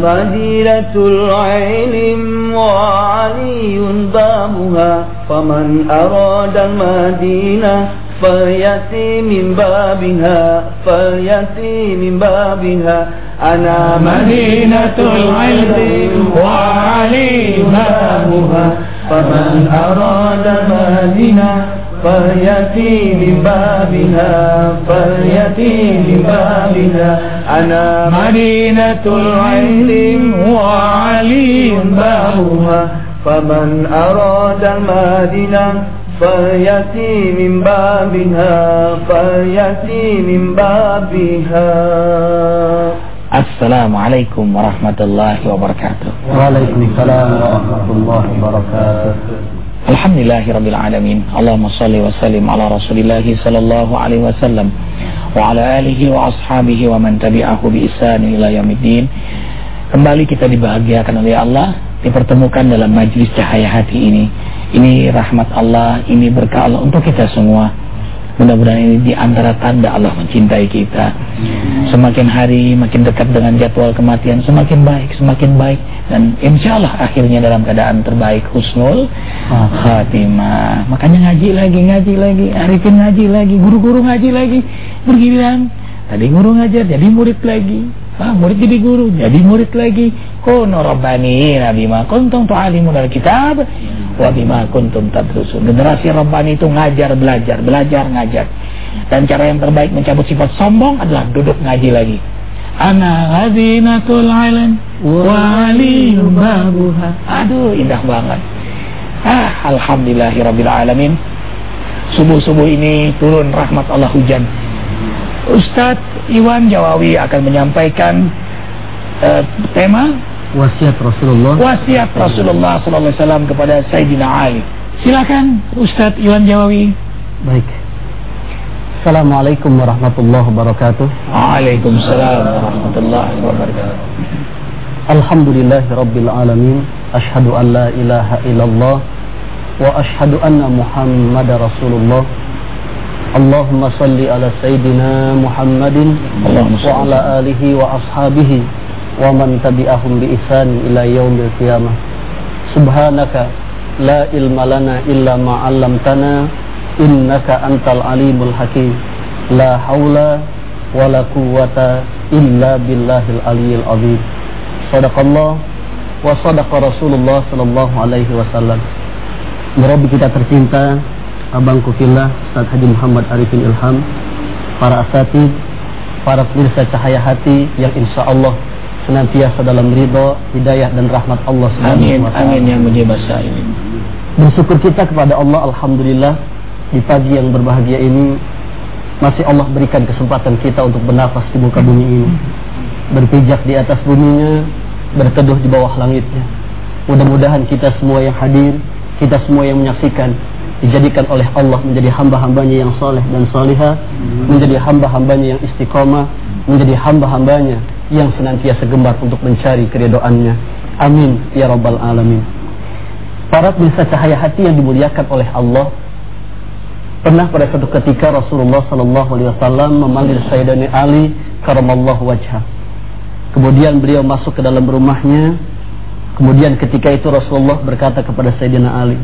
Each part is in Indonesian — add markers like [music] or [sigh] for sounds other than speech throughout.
أنا مدينة العلم وعلي بابها. فمن أراد المدينة فليأتي من بابها فليأتي من بابها. أنا مدينة العلم وعلي بابها. فمن أراد مدينة فليأتي من بابها فليأتي من بابها أنا مدينة العلم وعلي بابها. فمن أراد المدينة فليأتي من بابها فليأتي من بابها. السلام عليكم ورحمة الله وبركاته. وعليكم السلام ورحمة الله وبركاته. Alhamdulillahirrabbilalamin. Allahumma salli wa sallim ala rasulillahi sallallahu alaihi wasallam wa ala alihi wa ashabihi wa man tabi'ahu bi ihsan ila yamidin Kembali kita dibahagiakan oleh Allah, dipertemukan dalam majlis cahaya hati ini. Ini rahmat Allah, ini berkah Allah untuk kita semua. Mudah-mudahan ini di antara tanda Allah mencintai kita. Semakin hari makin dekat dengan jadwal kematian, semakin baik, semakin baik dan insya Allah akhirnya dalam keadaan terbaik, husnul khatimah. Makanya ngaji lagi, ngaji lagi, arifin ngaji lagi, guru-guru ngaji lagi. Bergiliran, tadi guru ngajar, jadi murid lagi. Ah, murid jadi guru, jadi murid lagi. Kunu rabbanina bima kuntum tu'alimun al-kitab wa bima kuntum tadrusun. Generasi rabbani itu ngajar belajar, belajar ngajar. Dan cara yang terbaik mencabut sifat sombong adalah duduk ngaji lagi. Ana ghazinatul alam wa aliyum babuha. Aduh, indah banget. Ah, alhamdulillahirabbil alamin. Subuh-subuh ini turun rahmat Allah hujan Ustadz Iwan Jawawi akan menyampaikan uh, tema wasiat Rasulullah wasiat Rasulullah sallallahu alaihi wasallam kepada Sayyidina Ali. Silakan Ustadz Iwan Jawawi. Baik. Assalamualaikum warahmatullahi wabarakatuh. Waalaikumsalam warahmatullahi wabarakatuh. Alhamdulillahirabbil alamin, asyhadu an la ilaha illallah wa asyhadu anna Muhammadar Rasulullah. Allahumma salli ala sayidina Muhammadin wa ala alihi wa ashabihi wa man tabi'ahum bi ihsan ila yaumil qiyamah. Subhanaka la ilma lana illa ma 'allamtana innaka antal alimul hakim la haula wala quwata illa billahil aliyil azim sadaqallah wa sadaqa rasulullah sallallahu alaihi wasallam ya Merabi kita tercinta Abang Kukillah Ustaz Haji Muhammad Arifin Ilham para asatid para pemirsa cahaya hati yang insya Allah senantiasa dalam ridho, hidayah dan rahmat Allah Subhanahu wa taala. Amin, amin yang mulia ini. Bersyukur kita kepada Allah alhamdulillah di pagi yang berbahagia ini masih Allah berikan kesempatan kita untuk bernafas di muka bumi ini. Berpijak di atas buminya, berteduh di bawah langitnya. Mudah-mudahan kita semua yang hadir, kita semua yang menyaksikan dijadikan oleh Allah menjadi hamba-hambanya yang soleh dan soleha, menjadi hamba-hambanya yang istiqomah, menjadi hamba-hambanya yang senantiasa gemar untuk mencari keridoannya. Amin ya rabbal alamin. Para pemirsa cahaya hati yang dimuliakan oleh Allah, pernah pada suatu ketika Rasulullah Sallallahu Alaihi Wasallam memanggil Sayyidina Ali karamallahu wajah. Kemudian beliau masuk ke dalam rumahnya. Kemudian ketika itu Rasulullah berkata kepada Sayyidina Ali,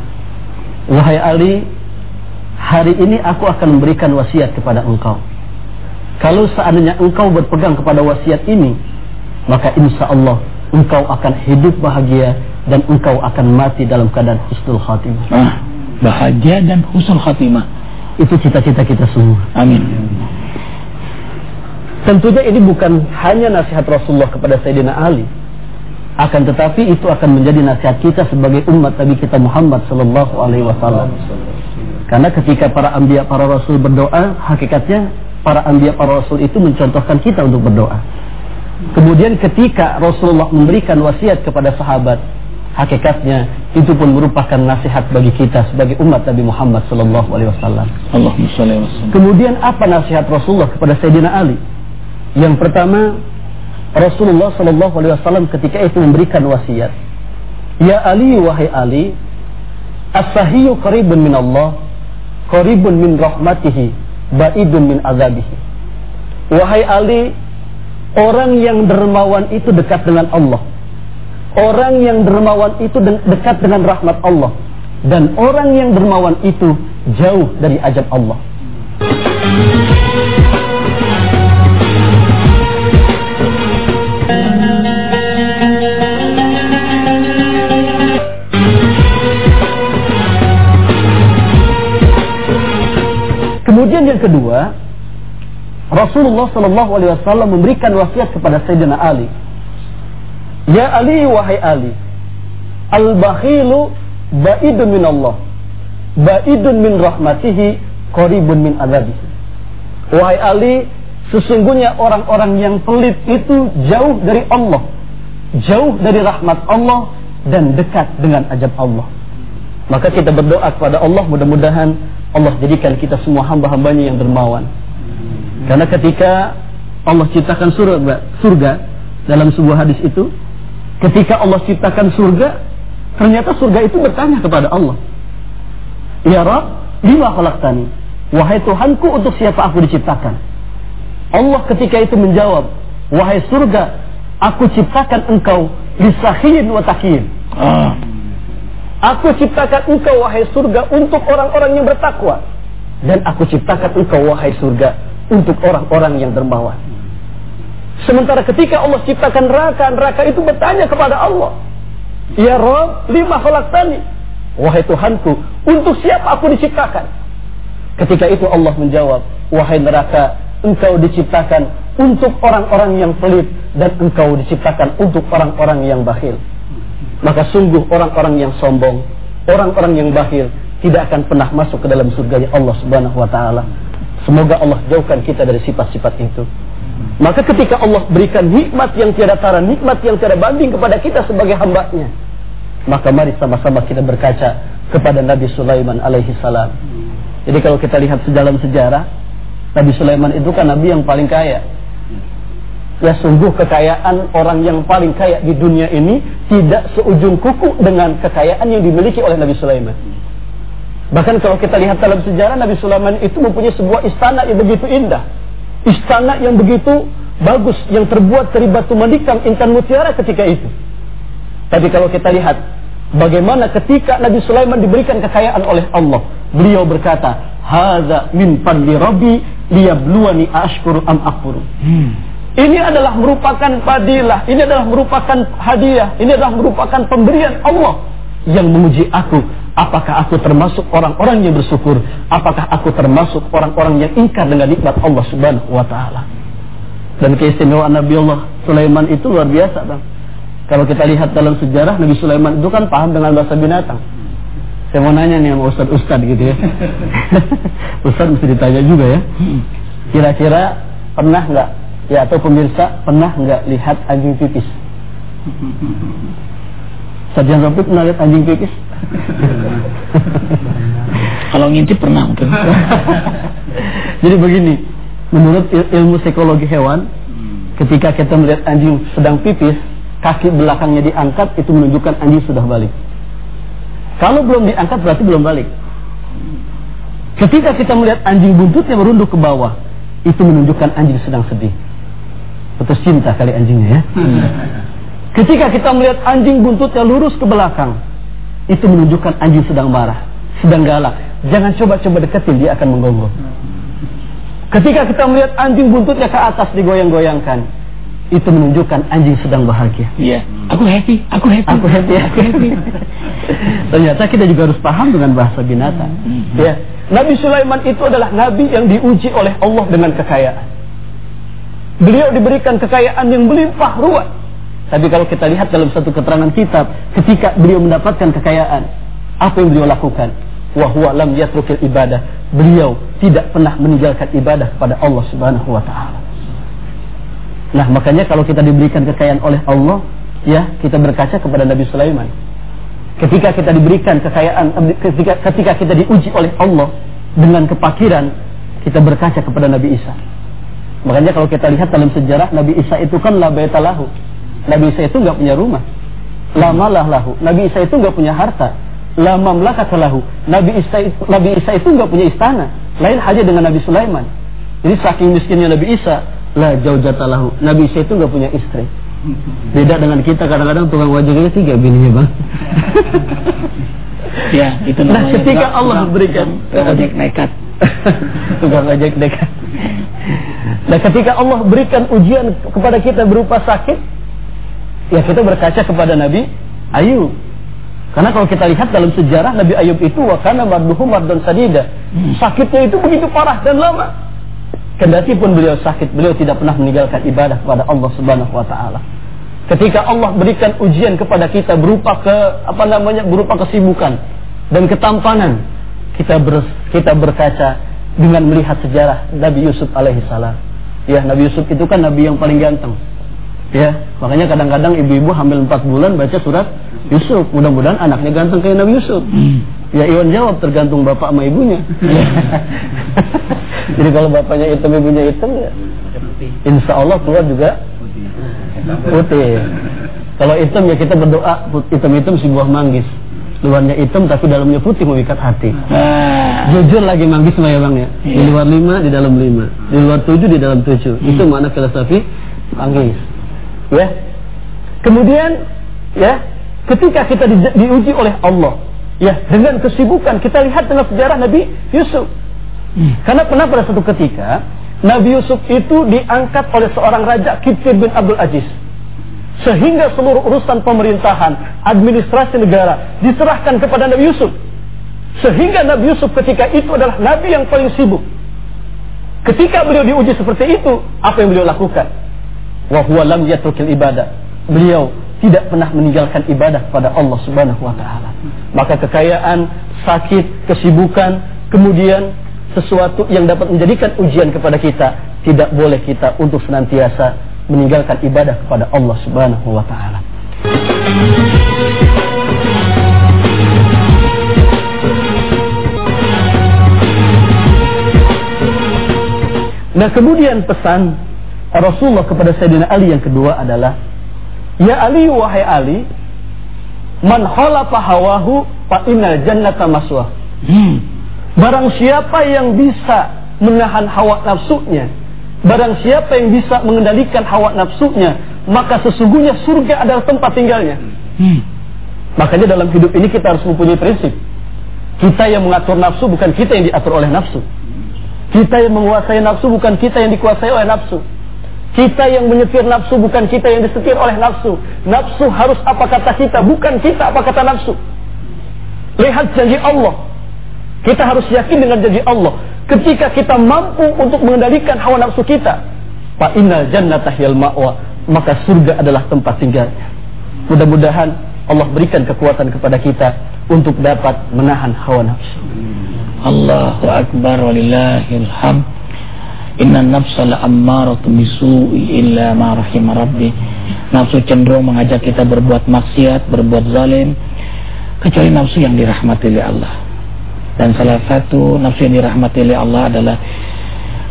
Wahai Ali, hari ini aku akan memberikan wasiat kepada engkau. Kalau seandainya engkau berpegang kepada wasiat ini, maka insya Allah engkau akan hidup bahagia dan engkau akan mati dalam keadaan husnul khatimah. Ah, bahagia dan husnul khatimah. Itu cita-cita kita semua. Amin. Tentunya ini bukan hanya nasihat Rasulullah kepada Sayyidina Ali, akan tetapi itu akan menjadi nasihat kita sebagai umat Nabi kita Muhammad sallallahu alaihi wasallam. Karena ketika para anbiya para rasul berdoa, hakikatnya para anbiya para rasul itu mencontohkan kita untuk berdoa. Kemudian ketika Rasulullah memberikan wasiat kepada sahabat, hakikatnya itu pun merupakan nasihat bagi kita sebagai umat Nabi Muhammad sallallahu alaihi wasallam. Kemudian apa nasihat Rasulullah kepada Sayyidina Ali? Yang pertama, Rasulullah Shallallahu Alaihi Wasallam ketika itu memberikan wasiat. Ya Ali wahai Ali, as-sahiyyu qaribun min Allah, qaribun min rahmatihi, ba'idun min azabihi. Wahai Ali, Orang yang dermawan itu dekat dengan Allah. Orang yang dermawan itu dekat dengan rahmat Allah. Dan orang yang dermawan itu jauh dari ajab Allah. Kemudian yang kedua, Rasulullah Shallallahu Alaihi Wasallam memberikan wasiat kepada Sayyidina Ali. Ya Ali, wahai Ali, al bakhilu baidun min Allah, baidun min rahmatihi, qaribun min adabihi. Wahai Ali, sesungguhnya orang-orang yang pelit itu jauh dari Allah, jauh dari rahmat Allah dan dekat dengan ajab Allah. Maka kita berdoa kepada Allah mudah-mudahan Allah jadikan kita semua hamba-hambanya yang dermawan. Karena ketika Allah ciptakan surga dalam sebuah hadis itu, ketika Allah ciptakan surga, ternyata surga itu bertanya kepada Allah, Ya Rab, lima khalaqtani? Wahai Tuhanku, untuk siapa aku diciptakan? Allah ketika itu menjawab, Wahai surga, aku ciptakan engkau lisahin wa takin. Ah. Aku ciptakan engkau wahai surga untuk orang-orang yang bertakwa. Dan aku ciptakan engkau wahai surga untuk orang-orang yang dermawan. Sementara ketika Allah ciptakan neraka, neraka itu bertanya kepada Allah, Ya Rob, lima tani. Wahai Tuhanku, untuk siapa aku diciptakan? Ketika itu Allah menjawab, Wahai neraka, engkau diciptakan untuk orang-orang yang pelit dan engkau diciptakan untuk orang-orang yang bakhil. Maka sungguh orang-orang yang sombong, orang-orang yang bakhil tidak akan pernah masuk ke dalam surga Allah Subhanahu wa taala. Semoga Allah jauhkan kita dari sifat-sifat itu. Maka ketika Allah berikan nikmat yang tiada tara, nikmat yang tiada banding kepada kita sebagai hambanya, maka mari sama-sama kita berkaca kepada Nabi Sulaiman alaihi salam. Jadi kalau kita lihat dalam sejarah, Nabi Sulaiman itu kan Nabi yang paling kaya. Ya sungguh kekayaan orang yang paling kaya di dunia ini tidak seujung kuku dengan kekayaan yang dimiliki oleh Nabi Sulaiman. Bahkan kalau kita lihat dalam sejarah Nabi Sulaiman itu mempunyai sebuah istana yang begitu indah. Istana yang begitu bagus yang terbuat dari batu manikam intan mutiara ketika itu. Tapi kalau kita lihat bagaimana ketika Nabi Sulaiman diberikan kekayaan oleh Allah, beliau berkata, "Hadza min fadli rabbi liyabluwani ashkuru am akfuru." Hmm. Ini adalah merupakan padilah, ini adalah merupakan hadiah, ini adalah merupakan pemberian Allah yang menguji aku Apakah aku termasuk orang-orang yang bersyukur? Apakah aku termasuk orang-orang yang ingkar dengan nikmat Allah Subhanahu wa taala? Dan keistimewaan Nabi Allah Sulaiman itu luar biasa, Bang. Kalau kita lihat dalam sejarah Nabi Sulaiman itu kan paham dengan bahasa binatang. Saya mau nanya nih sama Ustadz gitu ya. [laughs] Ustadz mesti ditanya juga ya. Kira-kira pernah nggak ya atau pemirsa pernah nggak lihat anjing pipis? Sajian Rapi pernah lihat anjing pipis? [laughs] Kalau ngintip pernah mungkin. [laughs] Jadi begini, menurut ilmu psikologi hewan, ketika kita melihat anjing sedang pipis, kaki belakangnya diangkat itu menunjukkan anjing sudah balik. Kalau belum diangkat berarti belum balik. Ketika kita melihat anjing buntutnya merunduk ke bawah, itu menunjukkan anjing sedang sedih. Putus cinta kali anjingnya ya. [laughs] Ketika kita melihat anjing buntutnya lurus ke belakang, itu menunjukkan anjing sedang marah, sedang galak. Jangan coba-coba deketin, dia akan menggonggong. Ketika kita melihat anjing buntutnya ke atas digoyang-goyangkan, itu menunjukkan anjing sedang bahagia. Iya, aku happy, aku happy, aku happy, aku happy. [laughs] Ternyata kita juga harus paham dengan bahasa binatang. Mm-hmm. Ya, Nabi Sulaiman itu adalah nabi yang diuji oleh Allah dengan kekayaan. Beliau diberikan kekayaan yang melimpah ruah tapi kalau kita lihat dalam satu keterangan kitab, ketika beliau mendapatkan kekayaan, apa yang beliau lakukan? Wahwa lam yatrukil ibadah. Beliau tidak pernah meninggalkan ibadah kepada Allah Subhanahu wa taala. Nah, makanya kalau kita diberikan kekayaan oleh Allah, ya, kita berkaca kepada Nabi Sulaiman. Ketika kita diberikan kekayaan ketika ketika kita diuji oleh Allah dengan kepakiran, kita berkaca kepada Nabi Isa. Makanya kalau kita lihat dalam sejarah Nabi Isa itu kan la baitalahu Nabi Isa itu nggak punya rumah. Lama lah lahu. Nabi Isa itu nggak punya harta. Lama melakat lahu. Nabi Isa Nabi Isa itu nggak punya istana. Lain halnya dengan Nabi Sulaiman. Jadi saking miskinnya Nabi Isa, La jaujatalahu. Nabi Isa itu nggak punya istri. Beda dengan kita kadang-kadang tukang wajahnya tiga bininya bang. ya, itu Nah, namanya ketika tukang- Allah tukang- berikan [laughs] tukang ojek nekat. tukang ojek dekat. Nah, ketika Allah berikan ujian kepada kita berupa sakit, ya kita berkaca kepada Nabi Ayub. Karena kalau kita lihat dalam sejarah Nabi Ayub itu wakana marduhu mardon sadida. Sakitnya itu begitu parah dan lama. Kendati pun beliau sakit, beliau tidak pernah meninggalkan ibadah kepada Allah Subhanahu wa taala. Ketika Allah berikan ujian kepada kita berupa ke apa namanya berupa kesibukan dan ketampanan, kita ber, kita berkaca dengan melihat sejarah Nabi Yusuf alaihissalam. Ya, Nabi Yusuf itu kan nabi yang paling ganteng. Ya, makanya kadang-kadang ibu-ibu hamil 4 bulan baca surat Yusuf. Mudah-mudahan anaknya ganteng kayak Nabi Yusuf. Ya Iwan jawab tergantung bapak sama ibunya. [laughs] Jadi kalau bapaknya hitam ibunya hitam ya Insya Allah keluar juga putih. Kalau hitam ya kita berdoa hitam-hitam si buah manggis. Luarnya hitam tapi dalamnya putih mengikat hati. Nah, Jujur lagi manggis lah ya bang ya. Di Iya. luar lima, di dalam lima. Di luar tujuh, di dalam tujuh. Itu mana filosofi manggis. Ya. Kemudian ya, ketika kita di- diuji oleh Allah, ya dengan kesibukan kita lihat dengan sejarah Nabi Yusuf. Karena pernah pada satu ketika Nabi Yusuf itu diangkat oleh seorang raja Kifir bin Abdul Aziz. Sehingga seluruh urusan pemerintahan, administrasi negara diserahkan kepada Nabi Yusuf. Sehingga Nabi Yusuf ketika itu adalah Nabi yang paling sibuk. Ketika beliau diuji seperti itu, apa yang beliau lakukan? Wa huwa lam yatrukil ibadah. Beliau tidak pernah meninggalkan ibadah kepada Allah Subhanahu wa taala. Maka kekayaan, sakit, kesibukan, kemudian sesuatu yang dapat menjadikan ujian kepada kita, tidak boleh kita untuk senantiasa meninggalkan ibadah kepada Allah Subhanahu wa taala. Nah kemudian pesan Rasulullah kepada Sayyidina Ali yang kedua adalah Ya Ali wahai Ali Man khalafa hawahu fa innal jannata maswah hmm. Barang siapa yang bisa menahan hawa nafsunya Barang siapa yang bisa mengendalikan hawa nafsunya Maka sesungguhnya surga adalah tempat tinggalnya. Hmm. Makanya dalam hidup ini kita harus mempunyai prinsip. Kita yang mengatur nafsu bukan kita yang diatur oleh nafsu. Kita yang menguasai nafsu bukan kita yang dikuasai oleh nafsu Kita yang menyetir nafsu bukan kita yang disetir oleh nafsu. Nafsu harus apa kata kita bukan kita apa kata nafsu. Lihat janji Allah. Kita harus yakin dengan janji Allah. Ketika kita mampu untuk mengendalikan hawa nafsu kita Fa innal jannata hiyal ma'wa Maka surga adalah tempat tinggalnya. Mudah-mudahan Allah berikan kekuatan kepada kita Untuk dapat menahan hawa nafsu. Allahu Akbar walillahil hamd. Inna nafsa la'ammaratun bisu'i illa ma rahima rabbi. Nafsu cenderung mengajak kita berbuat maksiat, berbuat zalim kecuali nafsu yang dirahmati oleh Allah. Dan salah satu nafsu yang dirahmati oleh Allah adalah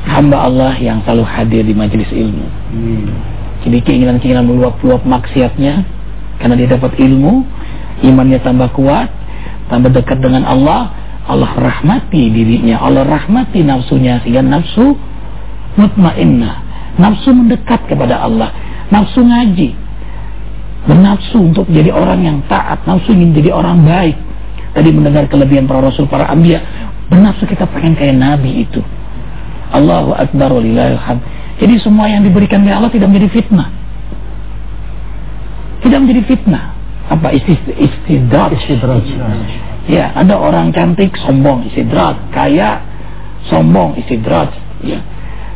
hamba Allah yang selalu hadir di majelis ilmu. Jadi keinginan-keinginan meluap-luap maksiatnya karena dia dapat ilmu, imannya tambah kuat, tambah dekat dengan Allah, Allah rahmati dirinya, Allah rahmati nafsunya sehingga nafsu mutmainnah, nafsu mendekat kepada Allah, nafsu ngaji, bernafsu untuk jadi orang yang taat, nafsu ingin jadi orang baik. Tadi mendengar kelebihan para rasul, para ambia, bernafsu kita pengen kayak nabi itu. Allahu Akbar walillahil hamd. Jadi semua yang diberikan oleh Allah tidak menjadi fitnah. Tidak menjadi fitnah. Apa istid- istidraj? Istidraj. Ya, ada orang cantik sombong istidraj, kaya sombong istidraj, ya.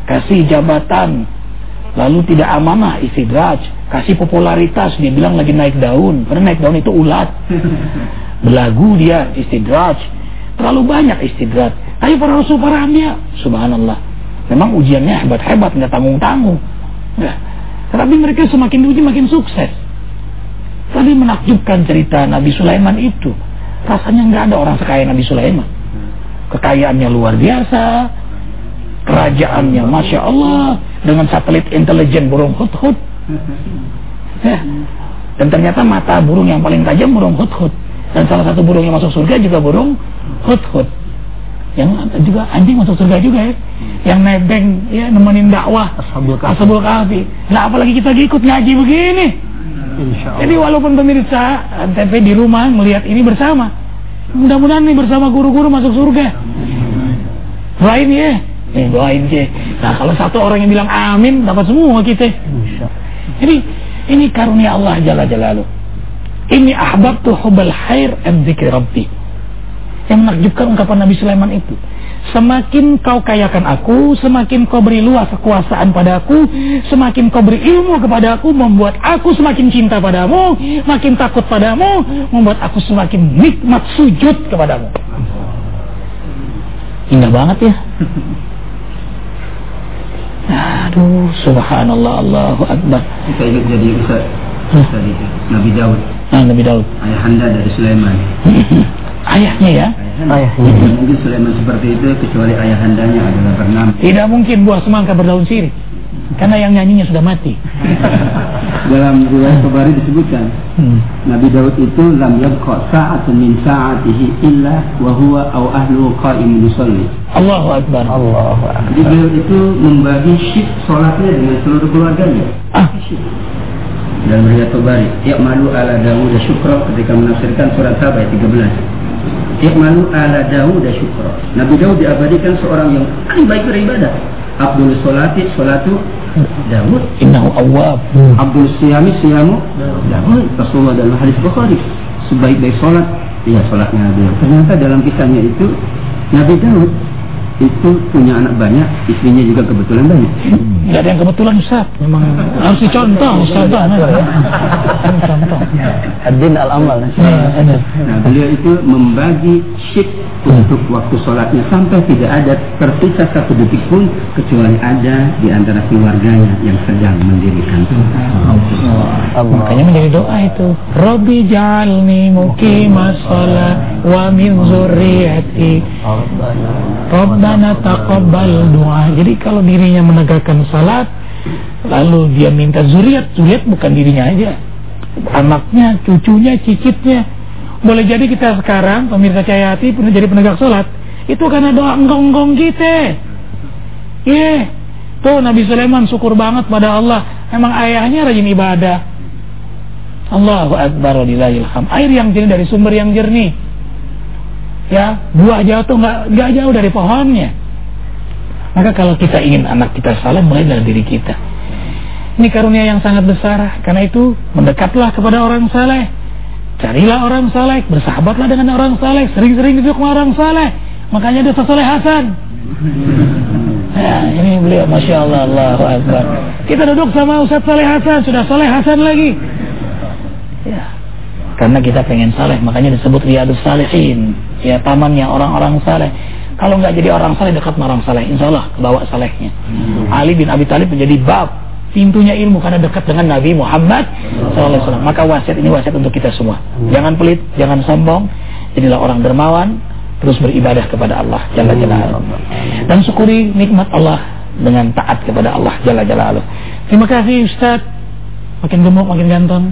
Kasih jabatan lalu tidak amanah istidraj, kasih popularitas dia bilang lagi naik daun, karena naik daun itu ulat. [laughs] Belagu dia istidraj. Terlalu banyak istidraj. Tapi para rasul para ambia, subhanallah. Memang ujiannya hebat-hebat, nggak tanggung-tanggung. Ya. Tapi mereka semakin diuji makin sukses. Tadi menakjubkan cerita Nabi Sulaiman itu. Rasanya nggak ada orang sekaya Nabi Sulaiman. Kekayaannya luar biasa. Kerajaannya Masya Allah. Dengan satelit intelijen burung hut-hut. Ya. Dan ternyata mata burung yang paling tajam burung hut-hut. Dan salah satu burung yang masuk surga juga burung hut-hut. yang juga anjing masuk surga juga ya yang nebeng ya nemenin dakwah Ashabul Kahfi. Ashabul Kahfi nah apalagi kita ikut ngaji begini jadi walaupun pemirsa NTP di rumah melihat ini bersama mudah-mudahan nih bersama guru-guru masuk surga doain ya eh, doain ya nah kalau satu orang yang bilang amin dapat semua kita. Jadi ini karunia Allah Jalla Jalaluh. Ini ahbabtu hubal khair an dzikri rabbi. Yang menakjubkan ungkapan Nabi Sulaiman itu. Semakin kau kayakan aku, semakin kau beri luas kekuasaan padaku, semakin kau beri ilmu kepada aku, membuat aku semakin cinta padamu, makin takut padamu, membuat aku semakin nikmat sujud kepadamu. Indah banget ya. [laughs] Aduh, subhanallah, Allahu Akbar. Kita ingat jadi Ustaz tadi Nabi Daud Nah, Nabi Daud. ayahanda dari Sulaiman [laughs] Ayahnya ya. Ayahnya. Tidak mungkin Sulaiman seperti itu kecuali ayahandanya adalah bernama Tidak mungkin buah semangka berdaun sirih. Karena yang nyanyinya sudah mati. dalam riwayat Tabari disebutkan Nabi Daud itu lam yabqa sa'atun min sa'atihi illa wa huwa aw ahlu qa'imun yusalli. Allahu Akbar. Allah. Jadi beliau itu membagi shift sholatnya dengan seluruh keluarganya. Ah, Dalam riwayat Tabari, Ya'malu ala Dawud syukra ketika menafsirkan surat Sabah ayat 13. Ya'malu ala Dawud syukra. Nabi Daud diabadikan seorang yang paling baik beribadah. Abdul Solati, Solatu Dawud. innahu awwab. Abdul Siyami, Siyamu Dawud. Rasulullah dalam hadis Bukhari. Sebaik-baik solat, ya solatnya beliau. Ternyata dalam kisahnya itu, Nabi Daud itu punya anak banyak, istrinya juga kebetulan banyak. Gak ada yang kebetulan Ustaz. Memang harus dicontoh Ustaz. Kan contoh. Ad-din al-amal. Nah. Nah, beliau itu membagi shift untuk waktu sholatnya sampai tidak ada tersisa satu detik pun kecuali ada di antara keluarganya yang sedang mendirikan. Allah. Makanya menjadi doa itu. Robbi jalni muqimas sholat wa min zurriyati. Rabbana taqabbal doa. Jadi kalau dirinya menegakkan salat, lalu dia minta zuriat, zuriat bukan dirinya aja. Anaknya, cucunya, cicitnya. Boleh jadi kita sekarang, pemirsa Cahayati, pernah jadi penegak salat. Itu karena doa enggong-enggong kita. Iya. Tuh Nabi Sulaiman syukur banget pada Allah. Emang ayahnya rajin ibadah. Allahu Akbar walillahil hamd. Air yang jernih dari sumber yang jernih. Ya, buah jatuh nggak nggak jauh dari pohonnya. Maka kalau kita ingin anak kita salah mulai dari diri kita. Ini karunia yang sangat besar. Karena itu mendekatlah kepada orang saleh. Carilah orang saleh, bersahabatlah dengan orang saleh, sering-sering duduk sama orang saleh. Makanya ada Soleh Hasan. Ya, ini beliau Masya Allah Allahu Akbar Kita duduk sama Ustaz Saleh Hasan Sudah Saleh Hasan lagi Ya Karena kita pengen saleh Makanya disebut Riyadus Salihin Ya tamannya orang-orang saleh. Kalau nggak jadi orang saleh dekat sama orang saleh. Insya Allah kebawa salehnya. Ali bin Abi Thalib menjadi bab Pintunya ilmu karena dekat dengan Nabi Muhammad SAW Maka wasiat ini wasiat untuk kita semua. Jangan pelit, jangan sombong. Jadilah orang dermawan terus beribadah kepada Allah Jalla Jalaluh. Dan syukuri nikmat Allah dengan taat kepada Allah Jalla Jalaluh. Terima kasih Ustaz makin gemuk makin ganteng.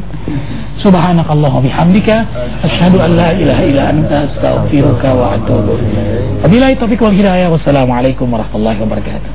Subhanakallah bihamdika asyhadu an la ilaha illa anta astaghfiruka wa atubu ilaik wabillahi taufiq wal hidayah. Wassalamualaikum warahmatullahi wabarakatuh